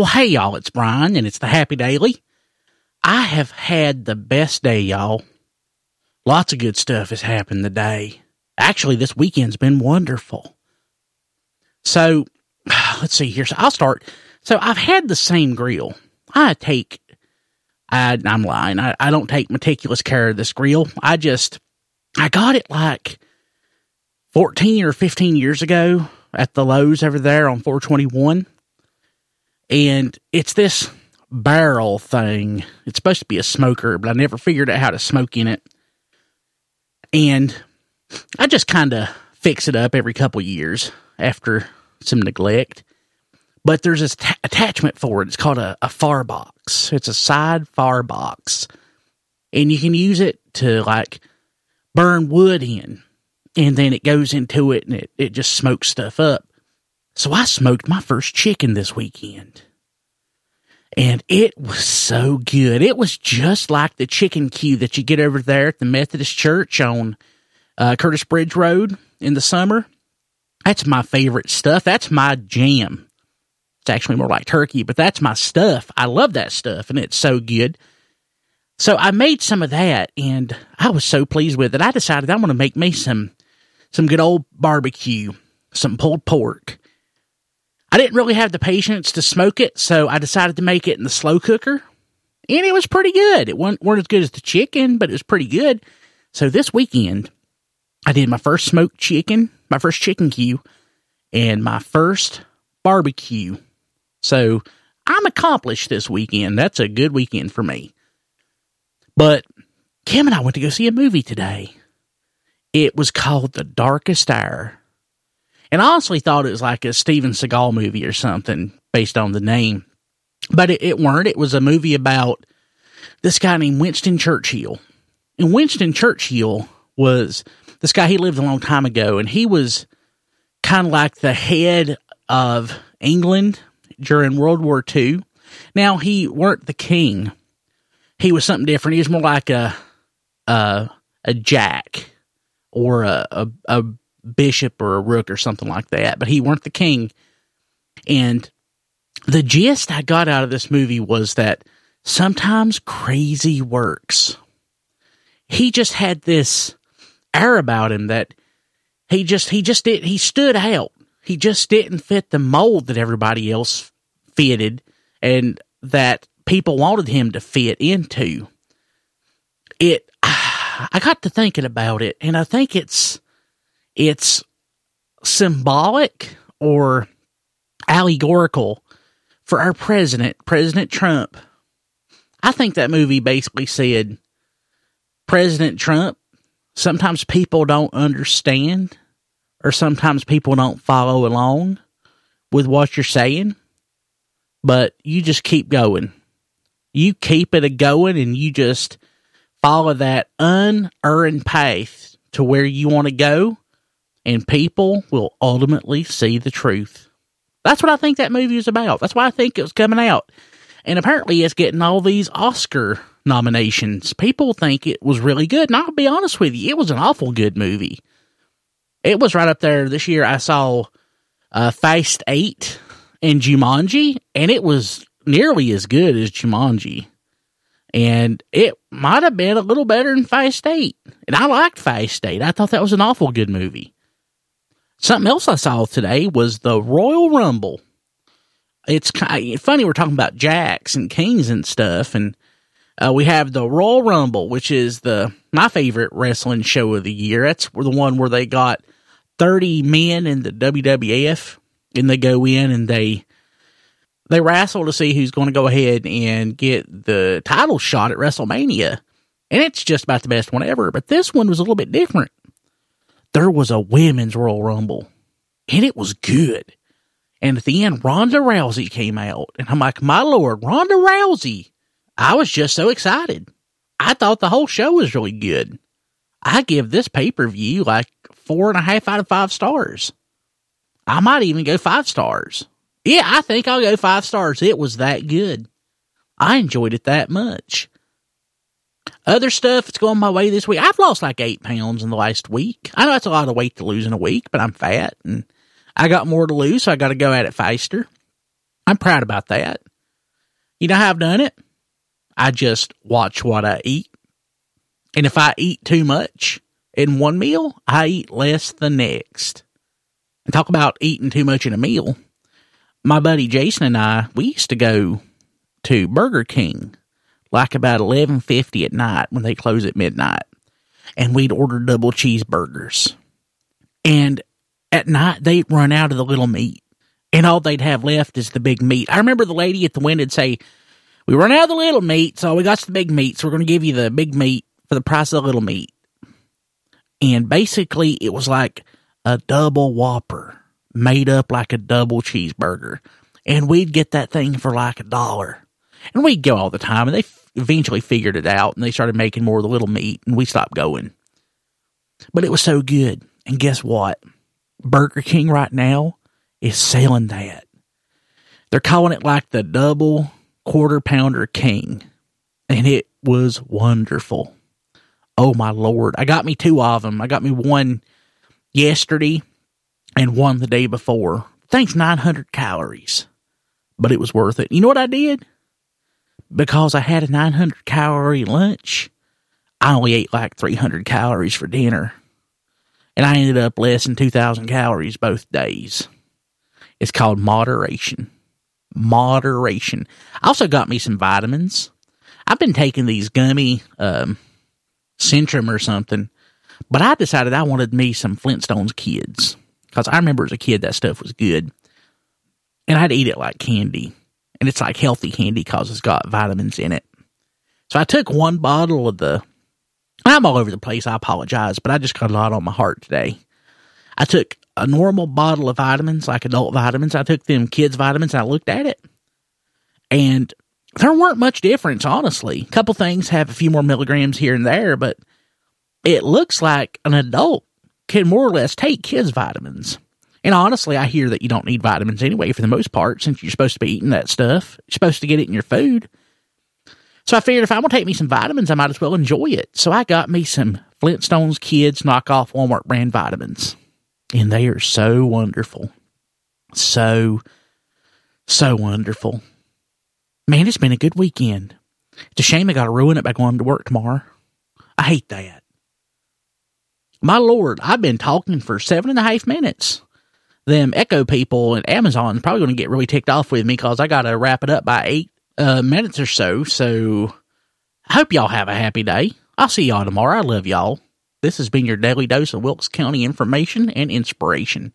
Well, hey, y'all, it's Brian, and it's the Happy Daily. I have had the best day, y'all. Lots of good stuff has happened today. Actually, this weekend's been wonderful. So, let's see here. So, I'll start. So, I've had the same grill. I take, I, I'm lying. I, I don't take meticulous care of this grill. I just, I got it like 14 or 15 years ago at the Lowe's over there on 421. And it's this barrel thing. It's supposed to be a smoker, but I never figured out how to smoke in it. And I just kind of fix it up every couple years after some neglect. But there's this t- attachment for it. It's called a, a fire box. It's a side fire box. And you can use it to like burn wood in. And then it goes into it and it, it just smokes stuff up. So I smoked my first chicken this weekend. And it was so good. It was just like the chicken queue that you get over there at the Methodist Church on uh, Curtis Bridge Road in the summer. That's my favorite stuff. That's my jam. It's actually more like turkey, but that's my stuff. I love that stuff and it's so good. So I made some of that and I was so pleased with it. I decided I'm going to make me some, some good old barbecue, some pulled pork. I didn't really have the patience to smoke it, so I decided to make it in the slow cooker. And it was pretty good. It wasn't, weren't as good as the chicken, but it was pretty good. So this weekend, I did my first smoked chicken, my first chicken queue, and my first barbecue. So I'm accomplished this weekend. That's a good weekend for me. But Kim and I went to go see a movie today. It was called The Darkest Hour. And I honestly thought it was like a Steven Seagal movie or something based on the name. But it, it weren't. It was a movie about this guy named Winston Churchill. And Winston Churchill was this guy, he lived a long time ago, and he was kind of like the head of England during World War II. Now, he weren't the king. He was something different. He was more like a, a, a jack or a, a, a bishop or a rook or something like that, but he weren't the king. And the gist I got out of this movie was that sometimes crazy works. He just had this air about him that he just he just did he stood out. He just didn't fit the mold that everybody else fitted and that people wanted him to fit into. It I got to thinking about it and I think it's it's symbolic or allegorical for our president, President Trump. I think that movie basically said President Trump, sometimes people don't understand or sometimes people don't follow along with what you're saying, but you just keep going. You keep it a going and you just follow that unearned path to where you want to go and people will ultimately see the truth. That's what I think that movie is about. That's why I think it was coming out. And apparently it's getting all these Oscar nominations. People think it was really good. And I'll be honest with you, it was an awful good movie. It was right up there this year. I saw uh, Fast 8 and Jumanji, and it was nearly as good as Jumanji. And it might have been a little better than Fast 8. And I liked Fast 8. I thought that was an awful good movie. Something else I saw today was the Royal Rumble. It's kind of funny we're talking about jacks and kings and stuff, and uh, we have the Royal Rumble, which is the my favorite wrestling show of the year. That's the one where they got thirty men in the WWF, and they go in and they they wrestle to see who's going to go ahead and get the title shot at WrestleMania. And it's just about the best one ever. But this one was a little bit different there was a women's Royal Rumble and it was good. And at the end, Ronda Rousey came out and I'm like, my Lord, Ronda Rousey. I was just so excited. I thought the whole show was really good. I give this pay per view like four and a half out of five stars. I might even go five stars. Yeah, I think I'll go five stars. It was that good. I enjoyed it that much. Other stuff that's going my way this week. I've lost like eight pounds in the last week. I know that's a lot of weight to lose in a week, but I'm fat and I got more to lose, so I got to go at it faster. I'm proud about that. You know how I've done it? I just watch what I eat. And if I eat too much in one meal, I eat less the next. And talk about eating too much in a meal. My buddy Jason and I, we used to go to Burger King like about 11:50 at night when they close at midnight. And we'd order double cheeseburgers. And at night they'd run out of the little meat. And all they'd have left is the big meat. I remember the lady at the window would say, We run out of the little meat, so we got the big meat, so we're gonna give you the big meat for the price of the little meat. And basically it was like a double whopper made up like a double cheeseburger. And we'd get that thing for like a dollar. And we'd go all the time, and they eventually figured it out, and they started making more of the little meat, and we stopped going. But it was so good. And guess what? Burger King right now is selling that. They're calling it like the double quarter pounder king. And it was wonderful. Oh my lord. I got me two of them. I got me one yesterday and one the day before. Thanks 900 calories. But it was worth it. You know what I did? Because I had a 900 calorie lunch, I only ate like 300 calories for dinner. And I ended up less than 2,000 calories both days. It's called moderation. Moderation. I also got me some vitamins. I've been taking these gummy um, Centrum or something, but I decided I wanted me some Flintstones kids because I remember as a kid that stuff was good, and I'd eat it like candy, and it's like healthy candy because it's got vitamins in it. So I took one bottle of the. I'm all over the place. I apologize, but I just got a lot on my heart today. I took a normal bottle of vitamins, like adult vitamins. I took them kids' vitamins. I looked at it, and there weren't much difference, honestly. A couple things have a few more milligrams here and there, but it looks like an adult can more or less take kids' vitamins. And honestly, I hear that you don't need vitamins anyway for the most part, since you're supposed to be eating that stuff. You're supposed to get it in your food. So I figured if I'm going to take me some vitamins, I might as well enjoy it. So I got me some Flintstones Kids knockoff Walmart brand vitamins. And they are so wonderful. So, so wonderful. Man, it's been a good weekend. It's a shame I got to ruin it by going to work tomorrow. I hate that. My lord, I've been talking for seven and a half minutes. Them Echo people at Amazon probably going to get really ticked off with me because I got to wrap it up by eight uh, minutes or so. So I hope y'all have a happy day. I'll see y'all tomorrow. I love y'all. This has been your daily dose of Wilkes County information and inspiration.